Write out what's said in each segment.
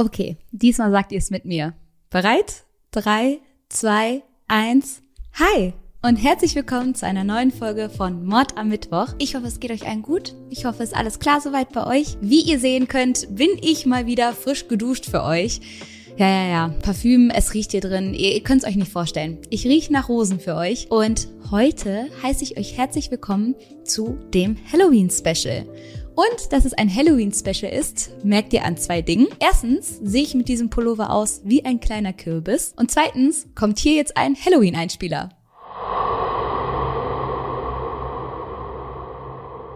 Okay, diesmal sagt ihr es mit mir. Bereit? Drei, zwei, eins. Hi! Und herzlich willkommen zu einer neuen Folge von Mord am Mittwoch. Ich hoffe, es geht euch allen gut. Ich hoffe, es ist alles klar soweit bei euch. Wie ihr sehen könnt, bin ich mal wieder frisch geduscht für euch. Ja, ja, ja. Parfüm, es riecht hier drin. Ihr, ihr könnt es euch nicht vorstellen. Ich rieche nach Rosen für euch. Und heute heiße ich euch herzlich willkommen zu dem Halloween-Special. Und dass es ein Halloween-Special ist, merkt ihr an zwei Dingen. Erstens sehe ich mit diesem Pullover aus wie ein kleiner Kürbis. Und zweitens kommt hier jetzt ein Halloween-Einspieler.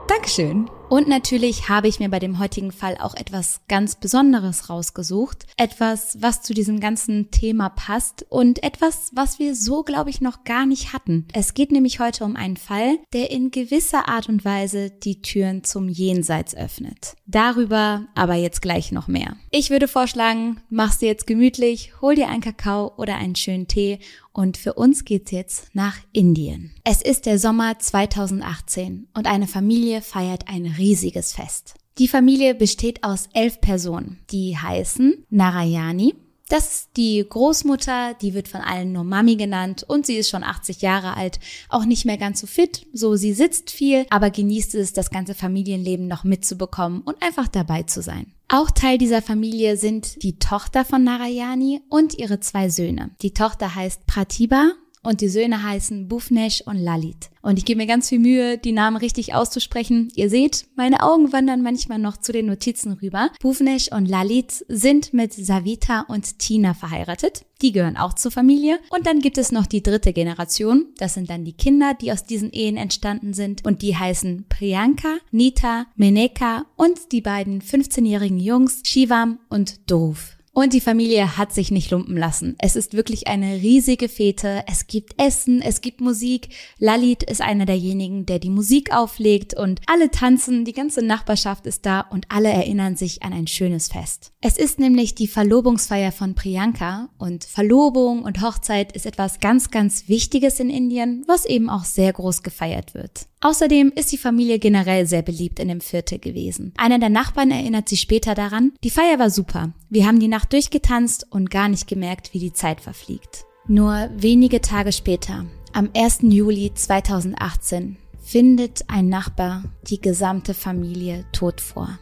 Dankeschön. Und natürlich habe ich mir bei dem heutigen Fall auch etwas ganz Besonderes rausgesucht. Etwas, was zu diesem ganzen Thema passt und etwas, was wir so, glaube ich, noch gar nicht hatten. Es geht nämlich heute um einen Fall, der in gewisser Art und Weise die Türen zum Jenseits öffnet. Darüber aber jetzt gleich noch mehr. Ich würde vorschlagen, mach's dir jetzt gemütlich, hol dir einen Kakao oder einen schönen Tee und für uns geht's jetzt nach Indien. Es ist der Sommer 2018 und eine Familie feiert ein riesiges Fest. Die Familie besteht aus elf Personen. Die heißen Narayani. Das ist die Großmutter, die wird von allen nur Mami genannt und sie ist schon 80 Jahre alt, auch nicht mehr ganz so fit, so sie sitzt viel, aber genießt es, das ganze Familienleben noch mitzubekommen und einfach dabei zu sein. Auch Teil dieser Familie sind die Tochter von Narayani und ihre zwei Söhne. Die Tochter heißt Pratibha und die Söhne heißen Bufnesh und Lalit. Und ich gebe mir ganz viel Mühe, die Namen richtig auszusprechen. Ihr seht, meine Augen wandern manchmal noch zu den Notizen rüber. Bufnesh und Lalit sind mit Savita und Tina verheiratet. Die gehören auch zur Familie. Und dann gibt es noch die dritte Generation. Das sind dann die Kinder, die aus diesen Ehen entstanden sind. Und die heißen Priyanka, Nita, Meneka und die beiden 15-jährigen Jungs Shivam und Dhruv. Und die Familie hat sich nicht lumpen lassen. Es ist wirklich eine riesige Fete. Es gibt Essen, es gibt Musik. Lalit ist einer derjenigen, der die Musik auflegt und alle tanzen, die ganze Nachbarschaft ist da und alle erinnern sich an ein schönes Fest. Es ist nämlich die Verlobungsfeier von Priyanka und Verlobung und Hochzeit ist etwas ganz, ganz Wichtiges in Indien, was eben auch sehr groß gefeiert wird. Außerdem ist die Familie generell sehr beliebt in dem Viertel gewesen. Einer der Nachbarn erinnert sich später daran, die Feier war super. Wir haben die Nacht durchgetanzt und gar nicht gemerkt, wie die Zeit verfliegt. Nur wenige Tage später, am 1. Juli 2018, findet ein Nachbar die gesamte Familie tot vor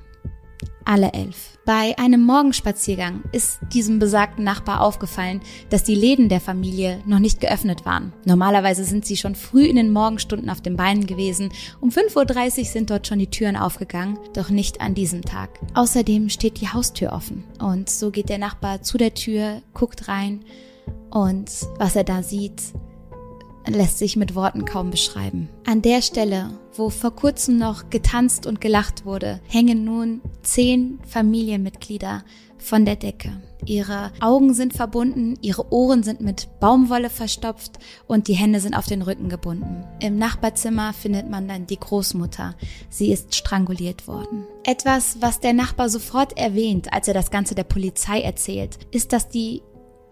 alle elf. Bei einem Morgenspaziergang ist diesem besagten Nachbar aufgefallen, dass die Läden der Familie noch nicht geöffnet waren. Normalerweise sind sie schon früh in den Morgenstunden auf den Beinen gewesen. Um 5.30 Uhr sind dort schon die Türen aufgegangen, doch nicht an diesem Tag. Außerdem steht die Haustür offen. Und so geht der Nachbar zu der Tür, guckt rein und was er da sieht, lässt sich mit Worten kaum beschreiben. An der Stelle, wo vor kurzem noch getanzt und gelacht wurde, hängen nun zehn Familienmitglieder von der Decke. Ihre Augen sind verbunden, ihre Ohren sind mit Baumwolle verstopft und die Hände sind auf den Rücken gebunden. Im Nachbarzimmer findet man dann die Großmutter. Sie ist stranguliert worden. Etwas, was der Nachbar sofort erwähnt, als er das Ganze der Polizei erzählt, ist, dass die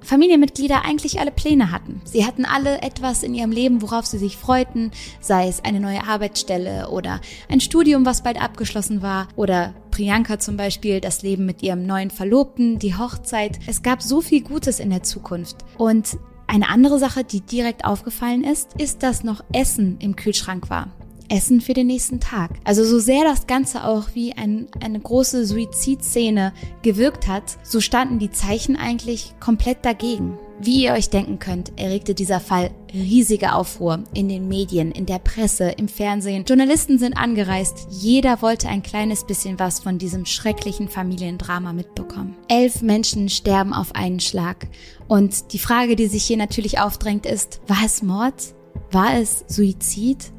Familienmitglieder eigentlich alle Pläne hatten. Sie hatten alle etwas in ihrem Leben, worauf sie sich freuten, sei es eine neue Arbeitsstelle oder ein Studium, was bald abgeschlossen war oder Priyanka zum Beispiel, das Leben mit ihrem neuen Verlobten, die Hochzeit. Es gab so viel Gutes in der Zukunft. Und eine andere Sache, die direkt aufgefallen ist, ist, dass noch Essen im Kühlschrank war. Essen für den nächsten Tag. Also so sehr das Ganze auch wie ein, eine große Suizidszene gewirkt hat, so standen die Zeichen eigentlich komplett dagegen. Wie ihr euch denken könnt, erregte dieser Fall riesige Aufruhr in den Medien, in der Presse, im Fernsehen. Journalisten sind angereist. Jeder wollte ein kleines bisschen was von diesem schrecklichen Familiendrama mitbekommen. Elf Menschen sterben auf einen Schlag. Und die Frage, die sich hier natürlich aufdrängt, ist, war es Mord? War es Suizid?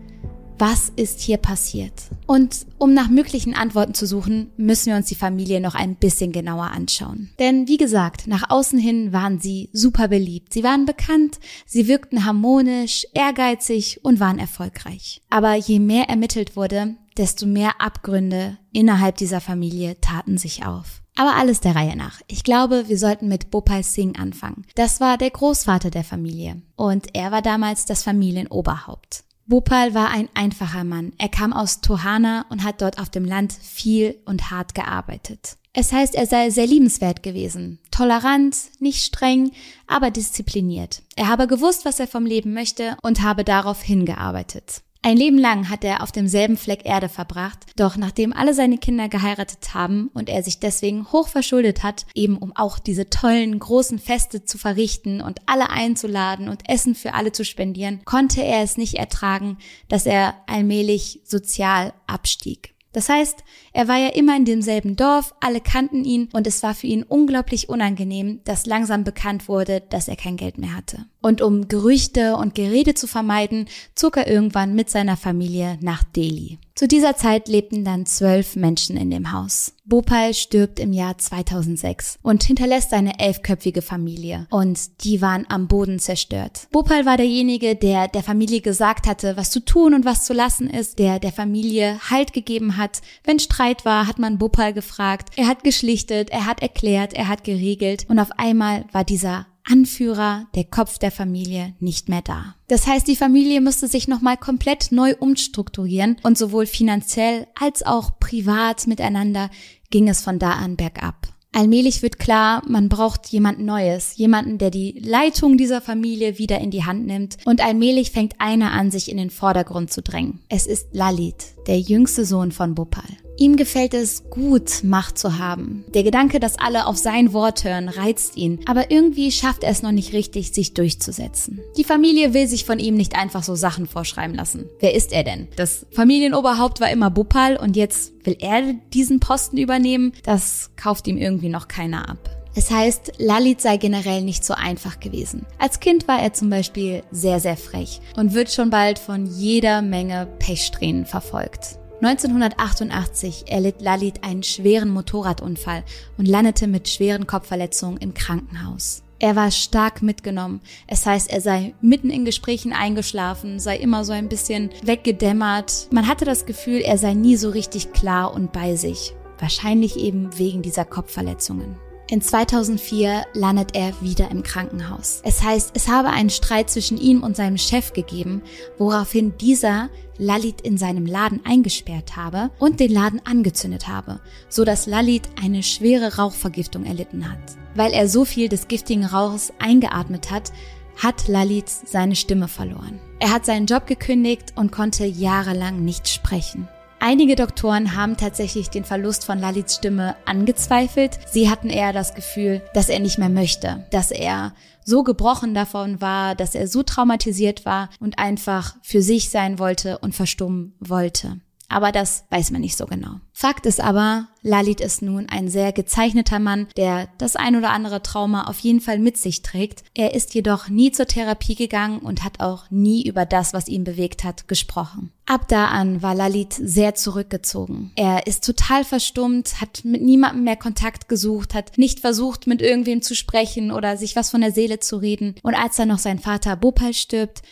Was ist hier passiert? Und um nach möglichen Antworten zu suchen, müssen wir uns die Familie noch ein bisschen genauer anschauen. Denn wie gesagt, nach außen hin waren sie super beliebt. Sie waren bekannt, sie wirkten harmonisch, ehrgeizig und waren erfolgreich. Aber je mehr ermittelt wurde, desto mehr Abgründe innerhalb dieser Familie taten sich auf. Aber alles der Reihe nach. Ich glaube, wir sollten mit Bopal Singh anfangen. Das war der Großvater der Familie und er war damals das Familienoberhaupt. Bhopal war ein einfacher Mann. Er kam aus Tohana und hat dort auf dem Land viel und hart gearbeitet. Es heißt, er sei sehr liebenswert gewesen, tolerant, nicht streng, aber diszipliniert. Er habe gewusst, was er vom Leben möchte und habe darauf hingearbeitet. Ein Leben lang hat er auf demselben Fleck Erde verbracht, doch nachdem alle seine Kinder geheiratet haben und er sich deswegen hoch verschuldet hat, eben um auch diese tollen großen Feste zu verrichten und alle einzuladen und Essen für alle zu spendieren, konnte er es nicht ertragen, dass er allmählich sozial abstieg. Das heißt, er war ja immer in demselben Dorf, alle kannten ihn und es war für ihn unglaublich unangenehm, dass langsam bekannt wurde, dass er kein Geld mehr hatte. Und um Gerüchte und Gerede zu vermeiden, zog er irgendwann mit seiner Familie nach Delhi. Zu dieser Zeit lebten dann zwölf Menschen in dem Haus. Bhopal stirbt im Jahr 2006 und hinterlässt seine elfköpfige Familie und die waren am Boden zerstört. Bhopal war derjenige, der der Familie gesagt hatte, was zu tun und was zu lassen ist, der der Familie Halt gegeben hat. Wenn Streit war, hat man Bhopal gefragt. Er hat geschlichtet, er hat erklärt, er hat geregelt und auf einmal war dieser Anführer, der Kopf der Familie, nicht mehr da. Das heißt, die Familie musste sich nochmal komplett neu umstrukturieren und sowohl finanziell als auch privat miteinander ging es von da an bergab. Allmählich wird klar, man braucht jemand Neues, jemanden, der die Leitung dieser Familie wieder in die Hand nimmt und allmählich fängt einer an, sich in den Vordergrund zu drängen. Es ist Lalit, der jüngste Sohn von Bhopal. Ihm gefällt es gut, Macht zu haben. Der Gedanke, dass alle auf sein Wort hören, reizt ihn, aber irgendwie schafft er es noch nicht richtig, sich durchzusetzen. Die Familie will sich von ihm nicht einfach so Sachen vorschreiben lassen. Wer ist er denn? Das Familienoberhaupt war immer Bhopal und jetzt will er diesen Posten übernehmen? Das kauft ihm irgendwie noch keiner ab. Es heißt, Lalit sei generell nicht so einfach gewesen. Als Kind war er zum Beispiel sehr, sehr frech und wird schon bald von jeder Menge Pechsträhnen verfolgt. 1988 erlitt Lalit einen schweren Motorradunfall und landete mit schweren Kopfverletzungen im Krankenhaus. Er war stark mitgenommen. Es heißt, er sei mitten in Gesprächen eingeschlafen, sei immer so ein bisschen weggedämmert. Man hatte das Gefühl, er sei nie so richtig klar und bei sich. Wahrscheinlich eben wegen dieser Kopfverletzungen. In 2004 landet er wieder im Krankenhaus. Es heißt, es habe einen Streit zwischen ihm und seinem Chef gegeben, woraufhin dieser Lalit in seinem Laden eingesperrt habe und den Laden angezündet habe, so dass Lalit eine schwere Rauchvergiftung erlitten hat. Weil er so viel des giftigen Rauchs eingeatmet hat, hat Lalit seine Stimme verloren. Er hat seinen Job gekündigt und konnte jahrelang nicht sprechen. Einige Doktoren haben tatsächlich den Verlust von Lalits Stimme angezweifelt. Sie hatten eher das Gefühl, dass er nicht mehr möchte, dass er so gebrochen davon war, dass er so traumatisiert war und einfach für sich sein wollte und verstummen wollte. Aber das weiß man nicht so genau. Fakt ist aber, Lalit ist nun ein sehr gezeichneter Mann, der das ein oder andere Trauma auf jeden Fall mit sich trägt. Er ist jedoch nie zur Therapie gegangen und hat auch nie über das, was ihn bewegt hat, gesprochen. Ab da an war Lalit sehr zurückgezogen. Er ist total verstummt, hat mit niemandem mehr Kontakt gesucht, hat nicht versucht, mit irgendwem zu sprechen oder sich was von der Seele zu reden. Und als dann noch sein Vater Bopal stirbt,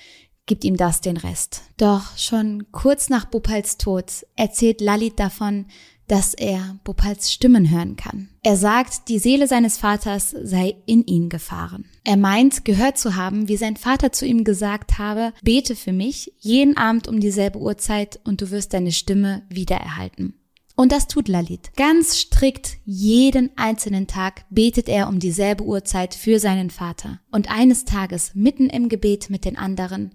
gibt ihm das den Rest. Doch schon kurz nach Bhopals Tod erzählt Lalit davon, dass er Bhopals Stimmen hören kann. Er sagt, die Seele seines Vaters sei in ihn gefahren. Er meint, gehört zu haben, wie sein Vater zu ihm gesagt habe, bete für mich jeden Abend um dieselbe Uhrzeit und du wirst deine Stimme wiedererhalten. Und das tut Lalit. Ganz strikt jeden einzelnen Tag betet er um dieselbe Uhrzeit für seinen Vater. Und eines Tages, mitten im Gebet mit den anderen,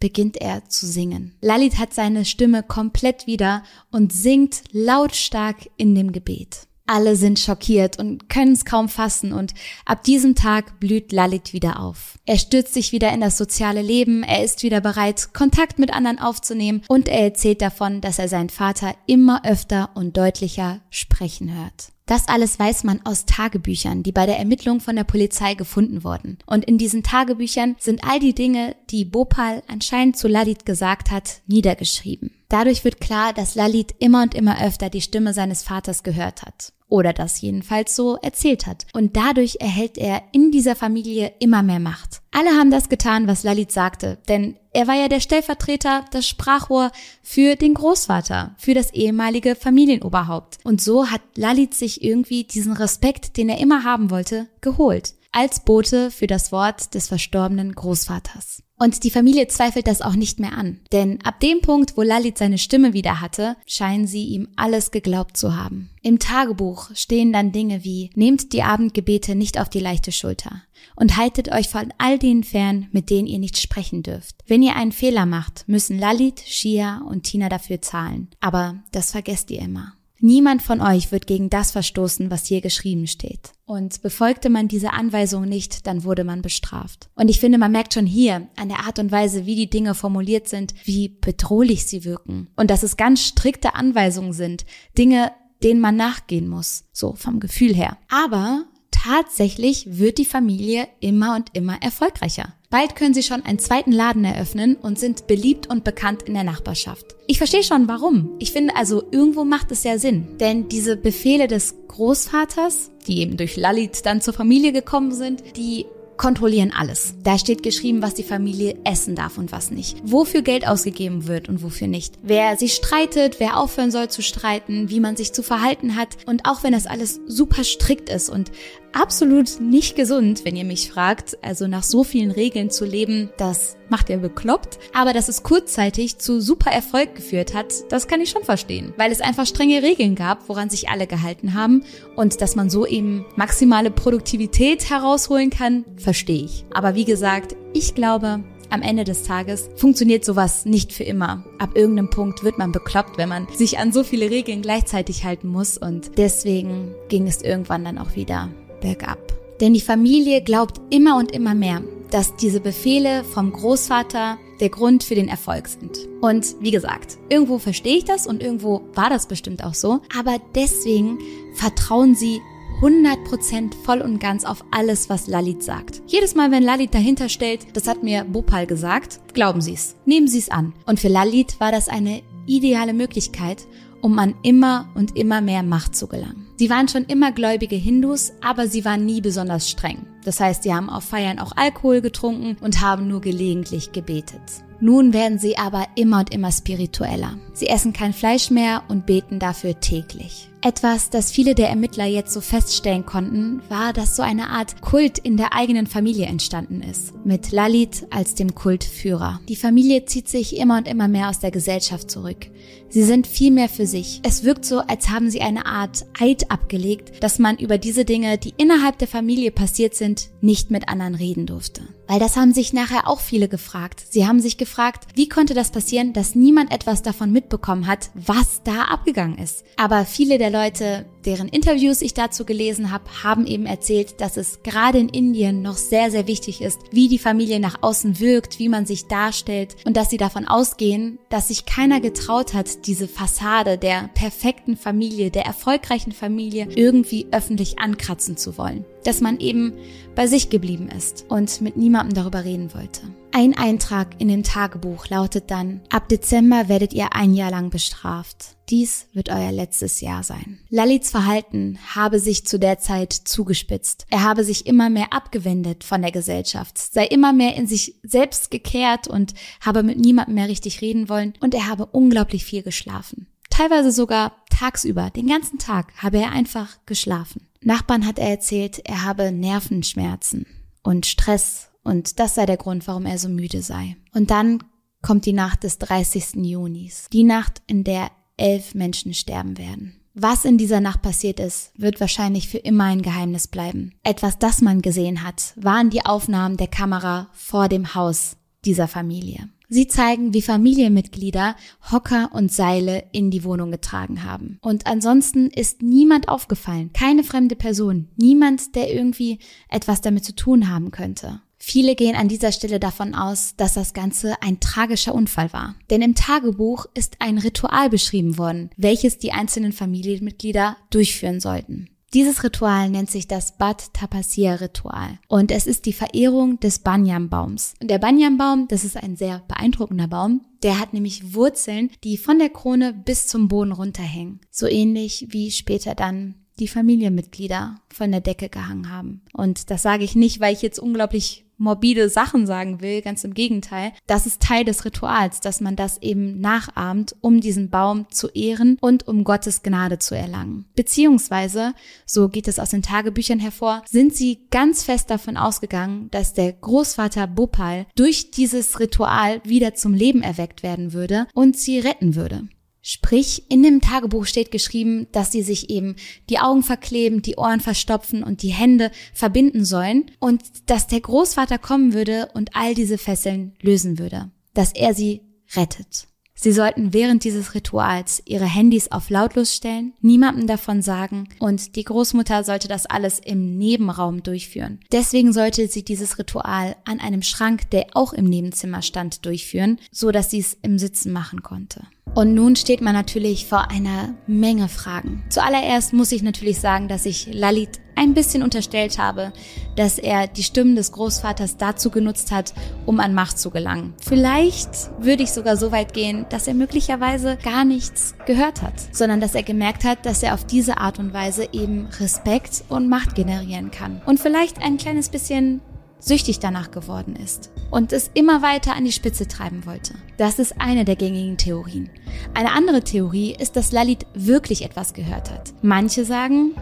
beginnt er zu singen. Lalit hat seine Stimme komplett wieder und singt lautstark in dem Gebet. Alle sind schockiert und können es kaum fassen und ab diesem Tag blüht Lalit wieder auf. Er stürzt sich wieder in das soziale Leben, er ist wieder bereit, Kontakt mit anderen aufzunehmen und er erzählt davon, dass er seinen Vater immer öfter und deutlicher sprechen hört. Das alles weiß man aus Tagebüchern, die bei der Ermittlung von der Polizei gefunden wurden. Und in diesen Tagebüchern sind all die Dinge, die Bhopal anscheinend zu Lalit gesagt hat, niedergeschrieben. Dadurch wird klar, dass Lalit immer und immer öfter die Stimme seines Vaters gehört hat oder das jedenfalls so erzählt hat. Und dadurch erhält er in dieser Familie immer mehr Macht. Alle haben das getan, was Lalit sagte, denn er war ja der Stellvertreter, das Sprachrohr für den Großvater, für das ehemalige Familienoberhaupt. Und so hat Lalit sich irgendwie diesen Respekt, den er immer haben wollte, geholt, als Bote für das Wort des verstorbenen Großvaters. Und die Familie zweifelt das auch nicht mehr an. Denn ab dem Punkt, wo Lalit seine Stimme wieder hatte, scheinen sie ihm alles geglaubt zu haben. Im Tagebuch stehen dann Dinge wie, nehmt die Abendgebete nicht auf die leichte Schulter und haltet euch von all denen fern, mit denen ihr nicht sprechen dürft. Wenn ihr einen Fehler macht, müssen Lalit, Shia und Tina dafür zahlen. Aber das vergesst ihr immer. Niemand von euch wird gegen das verstoßen, was hier geschrieben steht. Und befolgte man diese Anweisung nicht, dann wurde man bestraft. Und ich finde, man merkt schon hier an der Art und Weise, wie die Dinge formuliert sind, wie bedrohlich sie wirken. Und dass es ganz strikte Anweisungen sind, Dinge, denen man nachgehen muss, so vom Gefühl her. Aber tatsächlich wird die Familie immer und immer erfolgreicher. Bald können sie schon einen zweiten Laden eröffnen und sind beliebt und bekannt in der Nachbarschaft. Ich verstehe schon warum. Ich finde also, irgendwo macht es ja Sinn. Denn diese Befehle des Großvaters, die eben durch Lalit dann zur Familie gekommen sind, die kontrollieren alles. Da steht geschrieben, was die Familie essen darf und was nicht. Wofür Geld ausgegeben wird und wofür nicht. Wer sich streitet, wer aufhören soll zu streiten, wie man sich zu verhalten hat. Und auch wenn das alles super strikt ist und absolut nicht gesund, wenn ihr mich fragt, also nach so vielen Regeln zu leben, das macht ihr bekloppt. Aber dass es kurzzeitig zu super Erfolg geführt hat, das kann ich schon verstehen. Weil es einfach strenge Regeln gab, woran sich alle gehalten haben. Und dass man so eben maximale Produktivität herausholen kann, verstehe ich. Aber wie gesagt, ich glaube, am Ende des Tages funktioniert sowas nicht für immer. Ab irgendeinem Punkt wird man bekloppt, wenn man sich an so viele Regeln gleichzeitig halten muss und deswegen ging es irgendwann dann auch wieder bergab. Denn die Familie glaubt immer und immer mehr, dass diese Befehle vom Großvater der Grund für den Erfolg sind. Und wie gesagt, irgendwo verstehe ich das und irgendwo war das bestimmt auch so, aber deswegen vertrauen sie 100% voll und ganz auf alles, was Lalit sagt. Jedes Mal, wenn Lalit dahinter stellt, das hat mir Bhopal gesagt, glauben Sie es, nehmen Sie es an. Und für Lalit war das eine ideale Möglichkeit, um an immer und immer mehr Macht zu gelangen. Sie waren schon immer gläubige Hindus, aber sie waren nie besonders streng. Das heißt, sie haben auf Feiern auch Alkohol getrunken und haben nur gelegentlich gebetet. Nun werden sie aber immer und immer spiritueller. Sie essen kein Fleisch mehr und beten dafür täglich. Etwas, das viele der Ermittler jetzt so feststellen konnten, war, dass so eine Art Kult in der eigenen Familie entstanden ist, mit Lalit als dem Kultführer. Die Familie zieht sich immer und immer mehr aus der Gesellschaft zurück. Sie sind viel mehr für sich. Es wirkt so, als haben sie eine Art Eid abgelegt, dass man über diese Dinge, die innerhalb der Familie passiert sind, nicht mit anderen reden durfte. Weil das haben sich nachher auch viele gefragt. Sie haben sich gefragt, wie konnte das passieren, dass niemand etwas davon mitbekommen hat, was da abgegangen ist. Aber viele der Leute, deren Interviews ich dazu gelesen habe, haben eben erzählt, dass es gerade in Indien noch sehr, sehr wichtig ist, wie die Familie nach außen wirkt, wie man sich darstellt und dass sie davon ausgehen, dass sich keiner getraut hat, diese Fassade der perfekten Familie, der erfolgreichen Familie irgendwie öffentlich ankratzen zu wollen. Dass man eben bei sich geblieben ist und mit niemandem darüber reden wollte. Ein Eintrag in dem Tagebuch lautet dann, ab Dezember werdet ihr ein Jahr lang bestraft. Dies wird euer letztes Jahr sein. Lalits Verhalten habe sich zu der Zeit zugespitzt. Er habe sich immer mehr abgewendet von der Gesellschaft, sei immer mehr in sich selbst gekehrt und habe mit niemandem mehr richtig reden wollen und er habe unglaublich viel geschlafen. Teilweise sogar tagsüber, den ganzen Tag habe er einfach geschlafen. Nachbarn hat er erzählt, er habe Nervenschmerzen und Stress und das sei der Grund, warum er so müde sei. Und dann kommt die Nacht des 30. Junis. Die Nacht, in der elf Menschen sterben werden. Was in dieser Nacht passiert ist, wird wahrscheinlich für immer ein Geheimnis bleiben. Etwas, das man gesehen hat, waren die Aufnahmen der Kamera vor dem Haus dieser Familie. Sie zeigen, wie Familienmitglieder Hocker und Seile in die Wohnung getragen haben. Und ansonsten ist niemand aufgefallen, keine fremde Person, niemand, der irgendwie etwas damit zu tun haben könnte. Viele gehen an dieser Stelle davon aus, dass das Ganze ein tragischer Unfall war. Denn im Tagebuch ist ein Ritual beschrieben worden, welches die einzelnen Familienmitglieder durchführen sollten. Dieses Ritual nennt sich das Bad Tapasya Ritual und es ist die Verehrung des Banyanbaums. Der Banyanbaum, das ist ein sehr beeindruckender Baum, der hat nämlich Wurzeln, die von der Krone bis zum Boden runterhängen. So ähnlich wie später dann die Familienmitglieder von der Decke gehangen haben. Und das sage ich nicht, weil ich jetzt unglaublich morbide Sachen sagen will, ganz im Gegenteil. Das ist Teil des Rituals, dass man das eben nachahmt, um diesen Baum zu ehren und um Gottes Gnade zu erlangen. Beziehungsweise, so geht es aus den Tagebüchern hervor, sind sie ganz fest davon ausgegangen, dass der Großvater Bhopal durch dieses Ritual wieder zum Leben erweckt werden würde und sie retten würde. Sprich, in dem Tagebuch steht geschrieben, dass sie sich eben die Augen verkleben, die Ohren verstopfen und die Hände verbinden sollen und dass der Großvater kommen würde und all diese Fesseln lösen würde, dass er sie rettet. Sie sollten während dieses Rituals ihre Handys auf lautlos stellen, niemandem davon sagen und die Großmutter sollte das alles im Nebenraum durchführen. Deswegen sollte sie dieses Ritual an einem Schrank, der auch im Nebenzimmer stand, durchführen, so dass sie es im Sitzen machen konnte. Und nun steht man natürlich vor einer Menge Fragen. Zuallererst muss ich natürlich sagen, dass ich Lalit ein bisschen unterstellt habe, dass er die Stimmen des Großvaters dazu genutzt hat, um an Macht zu gelangen. Vielleicht würde ich sogar so weit gehen, dass er möglicherweise gar nichts gehört hat, sondern dass er gemerkt hat, dass er auf diese Art und Weise eben Respekt und Macht generieren kann. Und vielleicht ein kleines bisschen süchtig danach geworden ist und es immer weiter an die Spitze treiben wollte. Das ist eine der gängigen Theorien. Eine andere Theorie ist, dass Lalit wirklich etwas gehört hat. Manche sagen,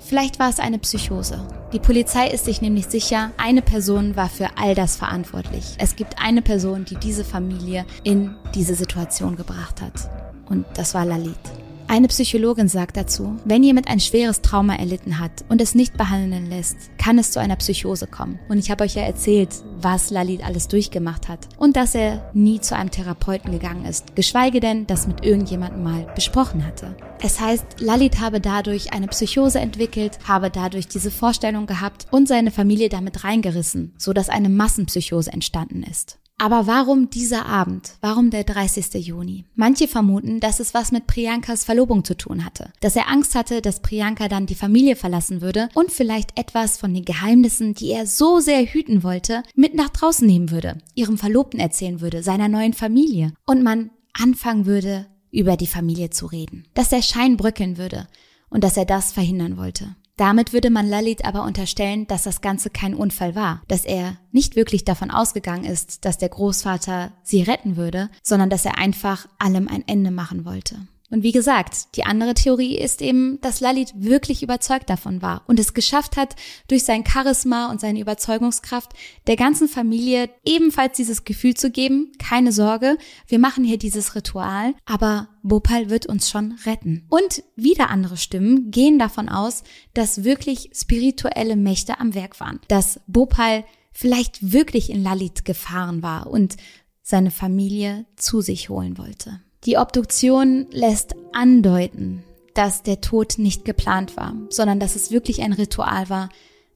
vielleicht war es eine Psychose. Die Polizei ist sich nämlich sicher, eine Person war für all das verantwortlich. Es gibt eine Person, die diese Familie in diese Situation gebracht hat. Und das war Lalit. Eine Psychologin sagt dazu, wenn jemand ein schweres Trauma erlitten hat und es nicht behandeln lässt, kann es zu einer Psychose kommen. Und ich habe euch ja erzählt, was Lalit alles durchgemacht hat und dass er nie zu einem Therapeuten gegangen ist, geschweige denn das mit irgendjemandem mal besprochen hatte. Es heißt, Lalit habe dadurch eine Psychose entwickelt, habe dadurch diese Vorstellung gehabt und seine Familie damit reingerissen, so dass eine Massenpsychose entstanden ist. Aber warum dieser Abend? Warum der 30. Juni? Manche vermuten, dass es was mit Priyankas Verlobung zu tun hatte. Dass er Angst hatte, dass Priyanka dann die Familie verlassen würde und vielleicht etwas von den Geheimnissen, die er so sehr hüten wollte, mit nach draußen nehmen würde, ihrem Verlobten erzählen würde, seiner neuen Familie. Und man anfangen würde, über die Familie zu reden. Dass der Schein bröckeln würde und dass er das verhindern wollte. Damit würde man Lalit aber unterstellen, dass das Ganze kein Unfall war, dass er nicht wirklich davon ausgegangen ist, dass der Großvater sie retten würde, sondern dass er einfach allem ein Ende machen wollte. Und wie gesagt, die andere Theorie ist eben, dass Lalit wirklich überzeugt davon war und es geschafft hat, durch sein Charisma und seine Überzeugungskraft der ganzen Familie ebenfalls dieses Gefühl zu geben, keine Sorge, wir machen hier dieses Ritual, aber Bhopal wird uns schon retten. Und wieder andere Stimmen gehen davon aus, dass wirklich spirituelle Mächte am Werk waren, dass Bhopal vielleicht wirklich in Lalit gefahren war und seine Familie zu sich holen wollte. Die Obduktion lässt andeuten, dass der Tod nicht geplant war, sondern dass es wirklich ein Ritual war,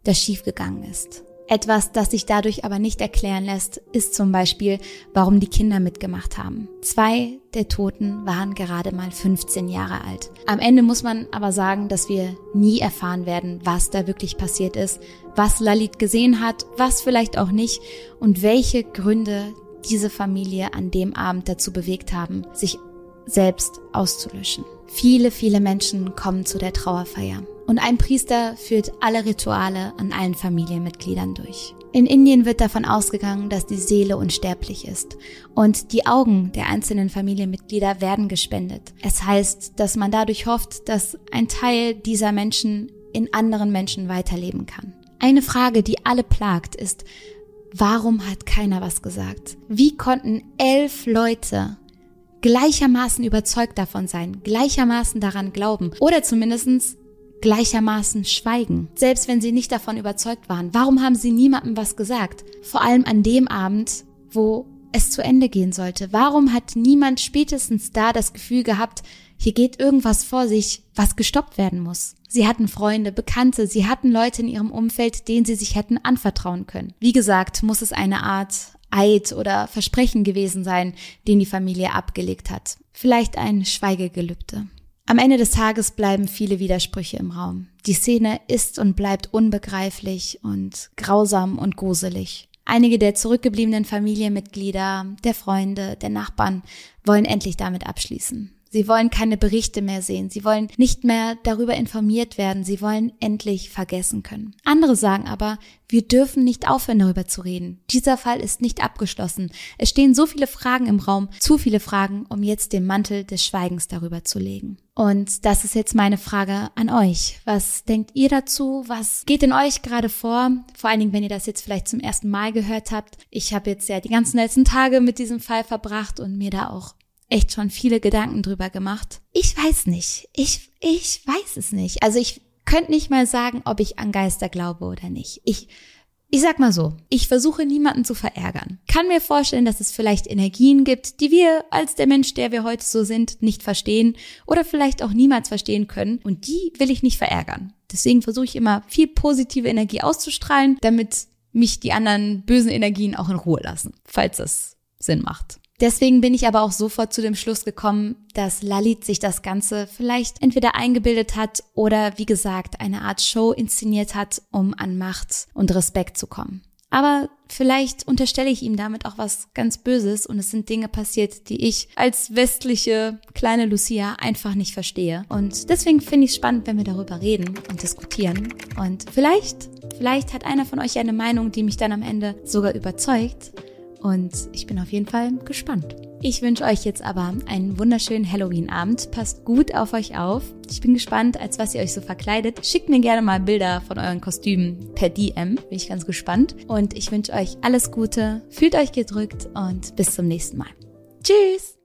das schiefgegangen ist. Etwas, das sich dadurch aber nicht erklären lässt, ist zum Beispiel, warum die Kinder mitgemacht haben. Zwei der Toten waren gerade mal 15 Jahre alt. Am Ende muss man aber sagen, dass wir nie erfahren werden, was da wirklich passiert ist, was Lalit gesehen hat, was vielleicht auch nicht und welche Gründe diese Familie an dem Abend dazu bewegt haben, sich selbst auszulöschen. Viele, viele Menschen kommen zu der Trauerfeier und ein Priester führt alle Rituale an allen Familienmitgliedern durch. In Indien wird davon ausgegangen, dass die Seele unsterblich ist und die Augen der einzelnen Familienmitglieder werden gespendet. Es heißt, dass man dadurch hofft, dass ein Teil dieser Menschen in anderen Menschen weiterleben kann. Eine Frage, die alle plagt, ist, Warum hat keiner was gesagt? Wie konnten elf Leute gleichermaßen überzeugt davon sein, gleichermaßen daran glauben oder zumindestens gleichermaßen schweigen, selbst wenn sie nicht davon überzeugt waren. Warum haben sie niemandem was gesagt? Vor allem an dem Abend, wo es zu Ende gehen sollte. Warum hat niemand spätestens da das Gefühl gehabt, hier geht irgendwas vor sich, was gestoppt werden muss? Sie hatten Freunde, Bekannte, sie hatten Leute in ihrem Umfeld, denen sie sich hätten anvertrauen können. Wie gesagt, muss es eine Art Eid oder Versprechen gewesen sein, den die Familie abgelegt hat. Vielleicht ein Schweigegelübde. Am Ende des Tages bleiben viele Widersprüche im Raum. Die Szene ist und bleibt unbegreiflich und grausam und gruselig. Einige der zurückgebliebenen Familienmitglieder, der Freunde, der Nachbarn wollen endlich damit abschließen. Sie wollen keine Berichte mehr sehen. Sie wollen nicht mehr darüber informiert werden. Sie wollen endlich vergessen können. Andere sagen aber, wir dürfen nicht aufhören, darüber zu reden. Dieser Fall ist nicht abgeschlossen. Es stehen so viele Fragen im Raum, zu viele Fragen, um jetzt den Mantel des Schweigens darüber zu legen. Und das ist jetzt meine Frage an euch. Was denkt ihr dazu? Was geht in euch gerade vor? Vor allen Dingen, wenn ihr das jetzt vielleicht zum ersten Mal gehört habt. Ich habe jetzt ja die ganzen letzten Tage mit diesem Fall verbracht und mir da auch echt schon viele Gedanken drüber gemacht. Ich weiß nicht. Ich, ich weiß es nicht. Also ich könnte nicht mal sagen, ob ich an Geister glaube oder nicht. Ich, ich sag mal so, ich versuche niemanden zu verärgern. Kann mir vorstellen, dass es vielleicht Energien gibt, die wir als der Mensch, der wir heute so sind, nicht verstehen oder vielleicht auch niemals verstehen können und die will ich nicht verärgern. Deswegen versuche ich immer viel positive Energie auszustrahlen, damit mich die anderen bösen Energien auch in Ruhe lassen, falls es Sinn macht. Deswegen bin ich aber auch sofort zu dem Schluss gekommen, dass Lalit sich das Ganze vielleicht entweder eingebildet hat oder wie gesagt eine Art Show inszeniert hat, um an Macht und Respekt zu kommen. Aber vielleicht unterstelle ich ihm damit auch was ganz Böses und es sind Dinge passiert, die ich als westliche kleine Lucia einfach nicht verstehe. Und deswegen finde ich es spannend, wenn wir darüber reden und diskutieren. Und vielleicht, vielleicht hat einer von euch eine Meinung, die mich dann am Ende sogar überzeugt. Und ich bin auf jeden Fall gespannt. Ich wünsche euch jetzt aber einen wunderschönen Halloween-Abend. Passt gut auf euch auf. Ich bin gespannt, als was ihr euch so verkleidet. Schickt mir gerne mal Bilder von euren Kostümen per DM. Bin ich ganz gespannt. Und ich wünsche euch alles Gute. Fühlt euch gedrückt und bis zum nächsten Mal. Tschüss!